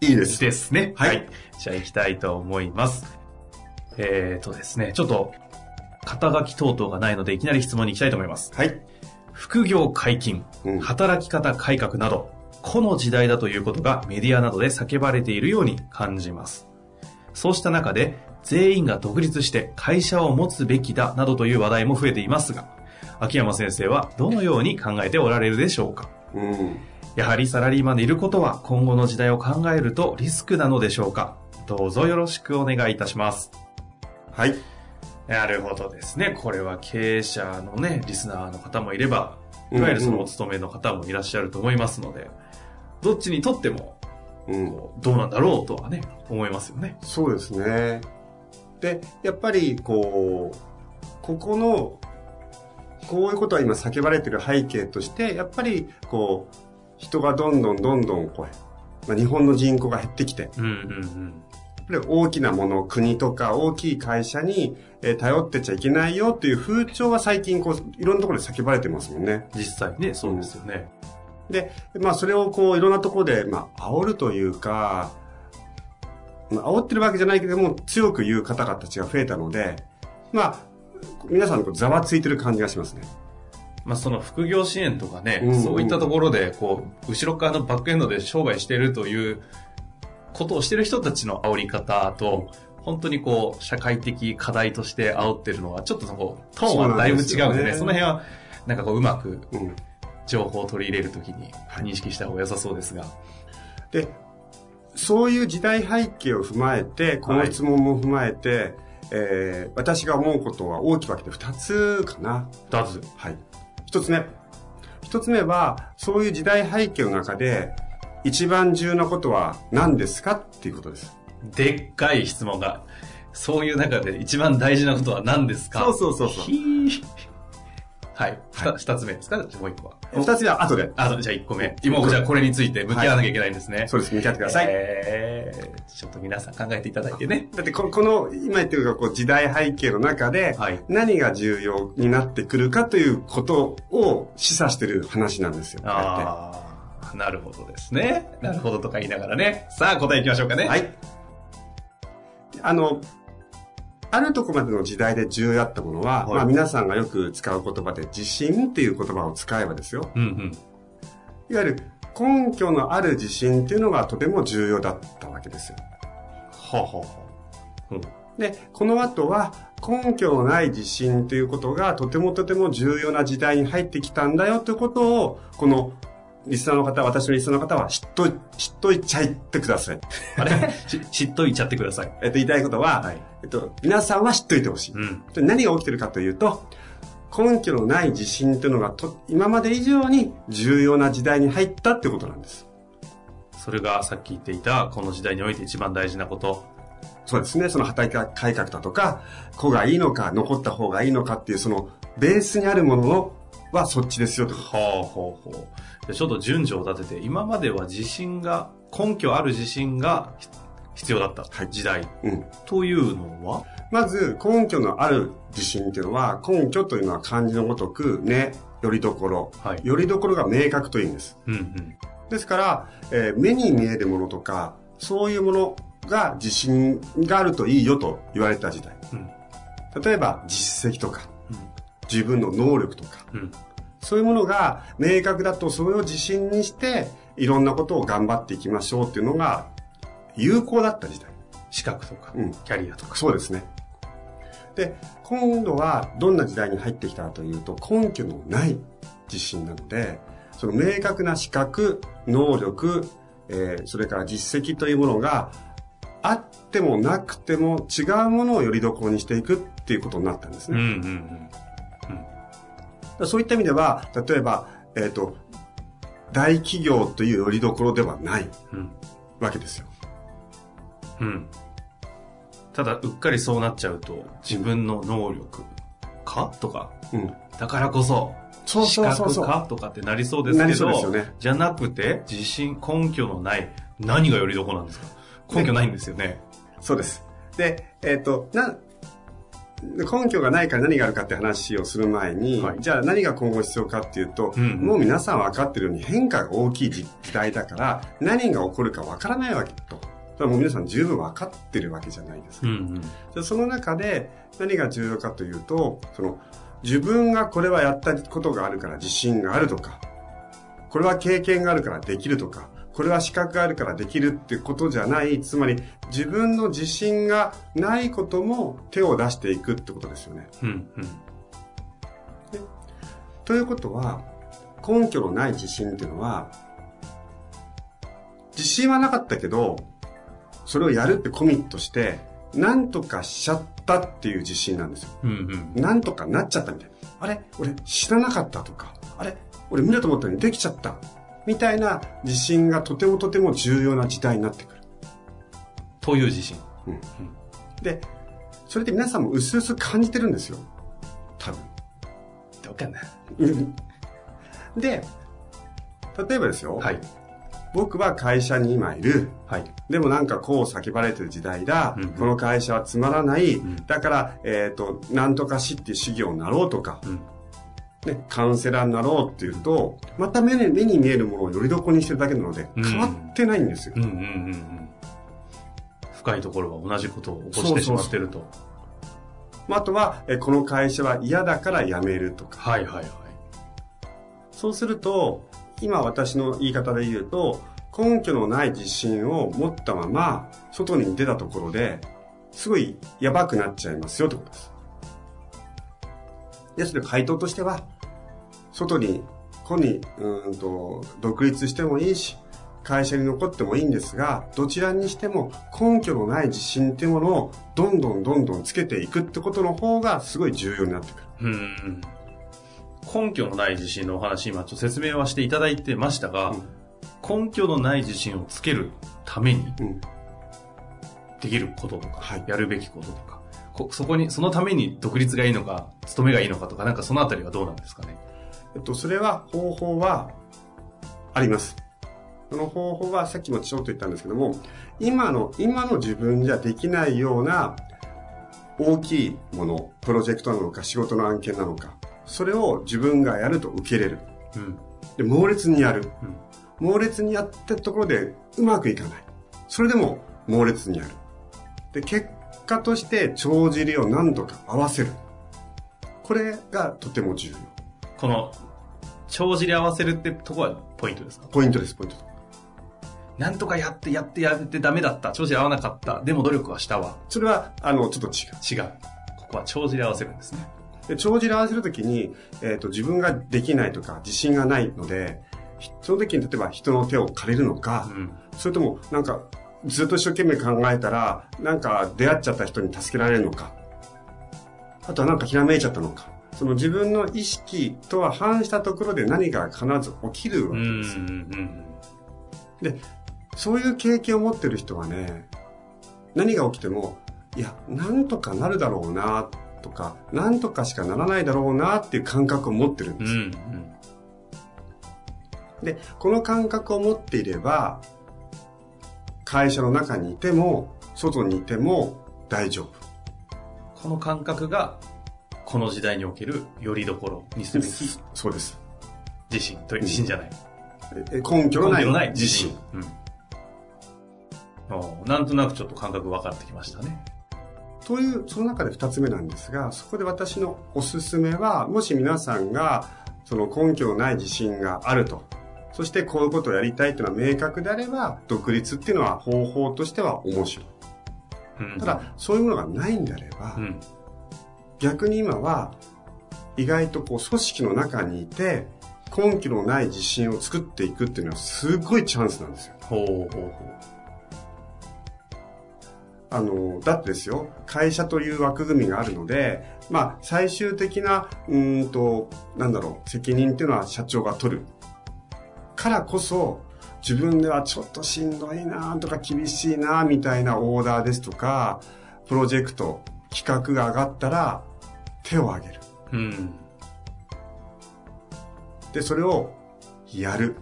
いいです。ですね。はいじゃあ行きたいと思います。えーとですね、ちょっと、肩書き等々がないので、いきなり質問に行きたいと思います。はい。副業解禁、うん働き方改革など、この時代だということがメディアなどで叫ばれているように感じます。そうした中で、全員が独立して会社を持つべきだなどという話題も増えていますが、秋山先生はどのように考えておられるでしょうか？うん。やはりサラリーマンでいることは今後の時代を考えるとリスクなのでしょうか？どうぞよろしくお願いいたします。はい。なるほどですね。これは経営者のね、リスナーの方もいれば、いわゆるそのお勤めの方もいらっしゃると思いますので、どっちにとっても、うん。どうなんだろうとはね、思いますよね。そうですね。で、やっぱり、こう、ここの、こういうことは今叫ばれている背景として、やっぱり、こう、人がどんどんどんどん、こう、まあ、日本の人口が減ってきて、うんうんやっぱり大きなもの、国とか大きい会社に、えー頼ってちゃいけないよっていう風潮は最近、こう、いろんなところで叫ばれてますもんね。実際ね、そうですよね。で、まあそれをこういろんなところで、まあ煽るというか、まあ煽ってるわけじゃないけども強く言う方々たちが増えたので、まあ皆さんこうざわついてる感じがしますね。まあその副業支援とかね、うんうんそういったところで、こう、後ろ側のバックエンドで商売してるということをしてる人たちの煽り方と、本当にこう、社会的課題として煽ってるのは、ちょっとそこ、トーンはだいぶ違うんでね、そでねその辺は、なんかこう、うまくうん。情報を取り入れるときにはい認識した方が良さそうですが。で、そういう時代背景を踏まえて、この質問も踏まえて、えー私が思うことは大きく分けて2つかな。二つ。はい。一つ目。一つ目は、そういう時代背景の中で、一番重要なことは何ですかっていうことです。でっかい質問が。そういう中で一番大事なことは何ですか？そうそうそうそうはい。はい二二つ目ですか？もう一個は。二つ目は後で。あ、じゃあ1個目。今、じゃあこれについて向き合わなきゃいけないんですね。そうです、向き合ってください。えー、ちょっと皆さん考えていただいてね。だってこ、この、今言ってるこう時代背景の中で、はい何が重要になってくるかということを示唆してる話なんですよ。ああ、なるほどですね。なるほどとか言いながらね。さあ、答えいきましょうかね。はい。あの、あるとこまでの時代で重要だったものは、はいまあ皆さんがよく使う言葉で自信っていう言葉を使えばですよ。うんうん。いわゆる根拠のある自信っていうのがとても重要だったわけですよ。はあ、はうん、で、この後は根拠のない自信ということがとてもとても重要な時代に入ってきたんだよということを、このリスナーの方、私のリスナーの方は知っとい、知っといちゃってください。あれ？し知っといちゃってください。えっと、言いたいことは、はいえっと、皆さんは知っといてほしい。うん。で何が起きてるかというと、根拠のない自信というのがと今まで以上に重要な時代に入ったってことなんです。それがさっき言っていた、この時代において一番大事なこと。そうですね。その働き改革だとか、子がいいのか、残った方がいいのかっていう、そのベースにあるものはそっちですよと。はあ、ほうほう。でちょっと順序を立てて、今までは自信が、根拠ある自信がひ必要だったはい時代うん。というのは、まず、根拠のある自信っていうのは、根拠というのは漢字のごとく、ね、よりどころ。はい。よりどころが明確というんです。うんうん。ですから、えー目に見えるものとか、そういうものが自信があるといいよと言われた時代。うん例えば、実績とか、自分の能力とか、うん。うん。そういうものが明確だと、それを自信にして、いろんなことを頑張っていきましょうっていうのが、有効だった時代。資格とか、うんキャリアとか。そうですね。で、今度はどんな時代に入ってきたかというと、根拠のない自信なので、その明確な資格、能力、えーそれから実績というものがあってもなくても違うものをよりどころにしていくっていうことになったんですね。うんうんだからそういった意味では、例えば、えっ、と、大企業というよりどころではないうん。うん。わけですよ。うん。ただ、うっかりそうなっちゃうと、自分の能力か？とか、うん。だからこそ、そうそうそうそう資格か？とかってなりそうですなりけど、そうですよねじゃなくて、自信、根拠のない、何がよりどころなんですか？根拠ないんですよね。そうです。で、えっ、と、な、根拠がないから何があるかって話をする前に、はいじゃあ何が今後必要かっていうと、うんもう皆さん分かってるように変化が大きい時代だから、何が起こるか分からないわけと。それはもう皆さん十分分かってるわけじゃないですか。うんうん。でその中で何が重要かというと、その自分がこれはやったことがあるから自信があるとか、これは経験があるからできるとか、これは資格があるからできるってことじゃない、つまり自分の自信がないことも手を出していくってことですよね。うんうん。ということは、根拠のない自信っていうのは、自信はなかったけど、それをやるってコミットして、なんとかしちゃったっていう自信なんですよ。うんうん。なんとかなっちゃったみたいな。あれ？俺知らなかったとか。あれ？俺見ようと思ったのにできちゃった。みたいな自信がとてもとても重要な時代になってくる。という自信。で、それって皆さんも薄々感じてるんですよ。多分。どうかな。で、例えばですよ。はい。僕は会社に今いる。はい。でもなんかこう叫ばれてる時代だ。うんこの会社はつまらない。んだから、えっ、と、なんとかしっていう修行になろうとか、うん。ね、カウンセラーになろうっていうと、また目に目に見えるものをよりどころにしてるだけなので、うん変わってないんですよ。うんうんうんうん。深いところは同じことを起こしてしまってると。まあ、あとは、えこの会社は嫌だから辞めるとか。はいはいはい。そうすると、今私の言い方で言うと、根拠のない自信を持ったまま、外に出たところで、すごいやばくなっちゃいますよってことです。ですので回答としては、外に、子に、うーんと、独立してもいいし、会社に残ってもいいんですが、どちらにしても根拠のない自信っていうものをどんどんどんどんつけていくってことの方がすごい重要になってくる。うん。根拠のない自信のお話、今ちょっと説明はしていただいてましたが、根拠のない自信をつけるためにうん。できることとか、はいやるべきこととか、こそこに、そのために独立がいいのか、勤めがいいのかとか、なんかそのあたりはどうなんですかね？えっと、それは方法はあります。その方法はさっきもちょっと言ったんですけども、今の、今の自分じゃできないような大きいもの、プロジェクトなのか仕事の案件なのか、それを自分がやると受けれる。うん。で、猛烈にやる。うん猛烈にやったところでうまくいかない。それでも猛烈にやる。で、結果として帳尻を何とか合わせる。これがとても重要。この、帳尻合わせるってとこはポイントですか？ポイントです、ポイント。なんとかやってやってやってダメだった。帳尻合わなかった。でも努力はしたわ。それは、あの、ちょっと違う。違う。ここは帳尻合わせるんですね。で、帳尻合わせるときに、えっ、と、自分ができないとか、自信がないので、ひその時に例えば人の手を借りるのか、うん。それとも、なんか、ずっと一生懸命考えたら、なんか出会っちゃった人に助けられるのか、あとはなんかひらめいちゃったのか、その自分の意識とは反したところで何かが必ず起きるわうん。うん。けですよ。うん。で、そういう経験を持ってる人はね、何が起きても、いや、なんとかなるだろうな、とか、なんとかしかならないだろうなっていう感覚を持ってるんうん。です。うん。で、この感覚を持っていれば、会社の中にいても、外にいても大丈夫。この感覚が、この時代におけるよりどころにすべきそうです。自信という自信じゃない。え根拠のない根拠のない自信。。うん。なんとなくちょっと感覚分かってきましたね。という、その中で二つ目なんですが、そこで私のおすすめは、もし皆さんが、その根拠のない自信があると、そしてこういうことをやりたいというのは明確であれば、独立っていうのは方法としては面白い。うん。ただ、そういうものがないんであれば、うん。逆に今は、意外とこう組織の中にいて、根拠のない自信を作っていくっていうのはすごいチャンスなんですよ。ほうほうほあの、だってですよ、会社という枠組みがあるので、まあ、最終的な、うーんと、なんだろう、責任っていうのは社長が取る。からこそ、自分ではちょっとしんどいなとか厳しいなみたいなオーダーですとか、プロジェクト、企画が上がったら、手を挙げる。う。うん。で、それをやる。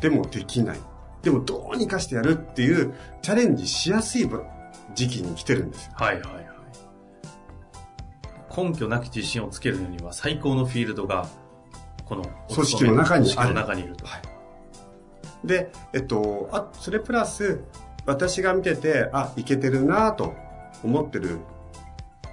でもできない。でもどうにかしてやるっていうチャレンジしやすい時期に来てるんですよ。はいはいはい。根拠なき自信をつけるのには最高のフィールドが、この組織の中にある組織の中にいると。で、えっと、あ、それプラス、私が見てて、あ、いけてるなと思ってる、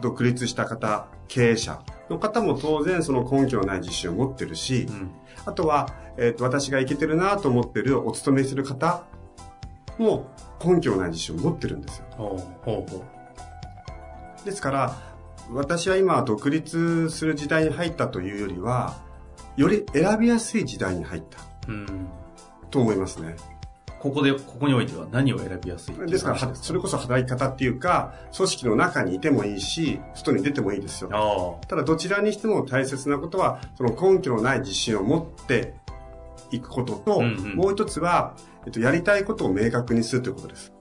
独立した方、経営者の方も当然その根拠のない自信を持ってるし、うん。あとは、えっと、私がいけてるなと思ってるお勤めする方も根拠のない自信を持ってるんですよ。ほうほうほう。ですから、私は今独立する時代に入ったというよりは、より選びやすい時代に入ったうん。と思いますね。ここで、ここにおいては何を選びやすいっていうですか？ら、それこそ働き方っていうか、組織の中にいてもいいし、外に出てもいいですよ。あただどちらにしても大切なことは、その根拠のない自信を持っていくことと、うんうんもう一つは、えっと、やりたいことを明確にするということです。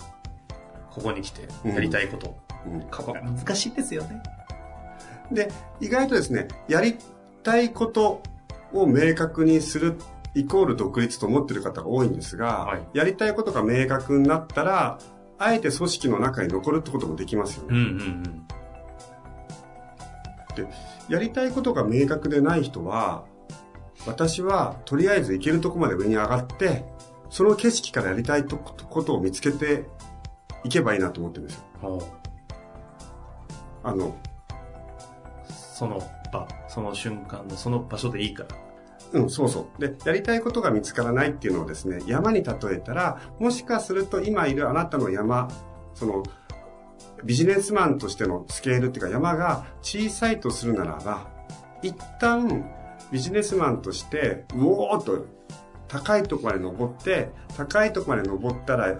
あ、ここに来てやりたいこと。うんここが難しいですよね。で、意外とですね、やりたいことを明確にするイコール独立と思っている方が多いんですが、はいやりたいことが明確になったら、あえて組織の中に残るってこともできますよね。うんうんうん。やりたいことが明確でない人は、私はとりあえず行けるとこまで上に上がって、その景色からやりたいとことを見つけていけばいいなと思ってるんですよ。あの、その場、その瞬間のその場所でいいから。うん、そうそう。で、やりたいことが見つからないっていうのをですね、山に例えたら、もしかすると今いるあなたの山、その、ビジネスマンとしてのスケールっていうか山が小さいとするならば、一旦ビジネスマンとして、うおーっと高いとこまで登って、高いとこまで登ったら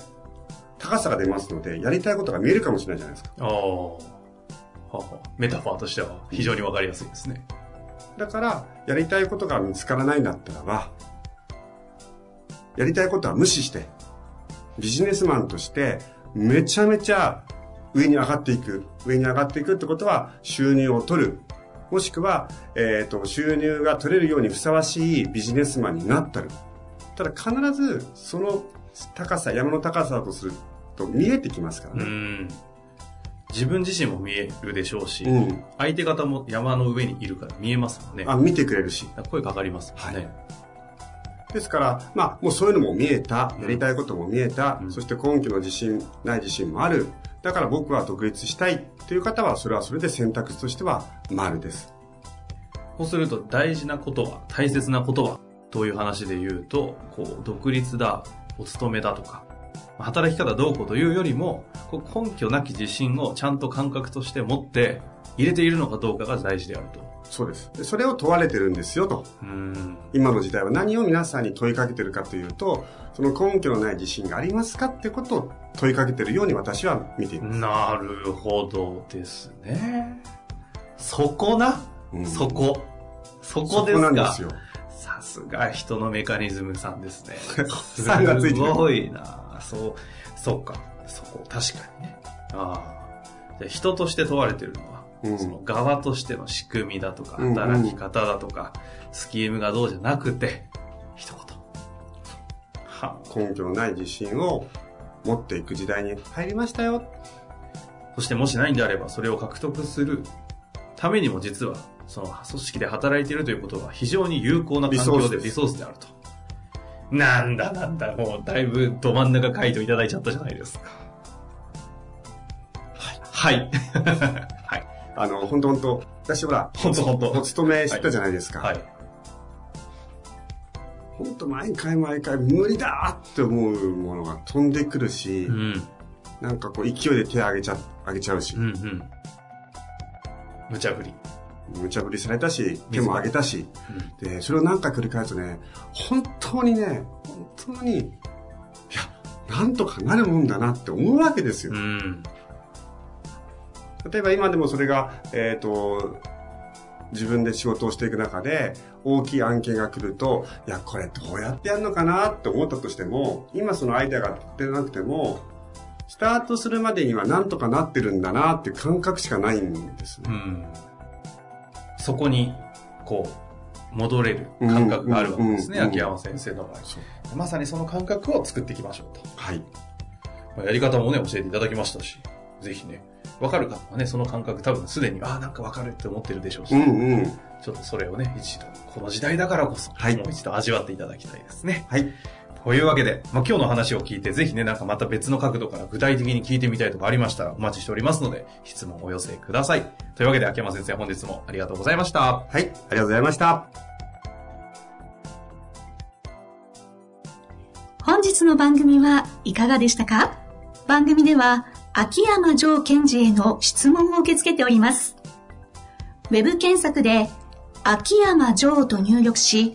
高さが出ますので、やりたいことが見えるかもしれないじゃないですか。ああ。メタファーとしては非常にわかりやすいですね。だから、やりたいことが見つからないんだったらば、やりたいことは無視して、ビジネスマンとして、めちゃめちゃ上に上がっていく。上に上がっていくってことは、収入を取る。もしくは、えっ、と、収入が取れるようにふさわしいビジネスマンになったる。ただ必ず、その高さ、山の高さとすると見えてきますからね。ん。自分自身も見えるでしょうし、うん。相手方も山の上にいるから見えますもんね。あ、見てくれるし。声かかりますもんね。ですから、まあ、もうそういうのも見えた、やりたいことも見えた、うんそして根拠の自信、ない自信もある。だから僕は独立したいという方は、それはそれで選択肢としては丸です。そうすると大事なことは、大切なことは、という話で言うと、こう、独立だ、お勤めだとか、働き方どうこうというよりも、根拠なき自信をちゃんと感覚として持って入れているのかどうかが大事であると。そうです。でそれを問われてるんですよと。うん。今の時代は何を皆さんに問いかけてるかというと、その根拠のない自信がありますかってことを問いかけてるように私は見ています。なるほどですね。そこな、うんそこ。そこそですか？こなんですよ。さすが人のメカニズムさんですね。すごいなそう、そうか。そこ、確かにね。ああ。じゃあ人として問われてるのは、うんその側としての仕組みだとか、うんうん働き方だとか、スキームがどうじゃなくて、一言。は根拠のない自信を持っていく時代に入りましたよ。そしてもしないんであれば、それを獲得するためにも実は、その組織で働いているということは非常に有効な環境でリリソースであると。なんだなんだ、もうだいぶど真ん中回答いただいちゃったじゃないですか。はい。はい。はい。あの、本当本当私ほら、ほんとほんとお勤めしてたじゃないですか。はい。本当毎回毎回無理だって思うものが飛んでくるし、うん。なんかこう勢いで手上げちゃ、上げちゃうし。うんうん。無茶ぶり。無茶ぶりされたし、手も挙げたし、で、それを何回繰り返すとね、本当にね、本当に、いや、なんとかなるもんだなって思うわけですよ。うん。例えば今でもそれが、えっ、と、自分で仕事をしていく中で、大きい案件が来ると、いや、これどうやってやるのかなって思ったとしても、今そのアイデアが出なくても、スタートするまでにはなんとかなってるんだなっていう感覚しかないんですね。うん。そこに、こう、戻れる感覚があるわけですね、秋山先生の場合。まさにその感覚を作っていきましょうと。はい。まあやり方もね、教えていただきましたし、ぜひね、わかる方はね、その感覚多分すでに、ああ、なんかわかるって思ってるでしょうし、うんうん。ちょっとそれをね、一度、この時代だからこそ、はいもう一度味わっていただきたいですね。はい。というわけで、まあ、今日の話を聞いて、ぜひね、なんかまた別の角度から具体的に聞いてみたいとかありましたらお待ちしておりますので、質問をお寄せください。というわけで、秋山先生、本日もありがとうございました。はい。ありがとうございました。本日の番組はいかがでしたか？番組では秋山城賢治への質問を受け付けております。ウェブ検索で秋山城と入力し、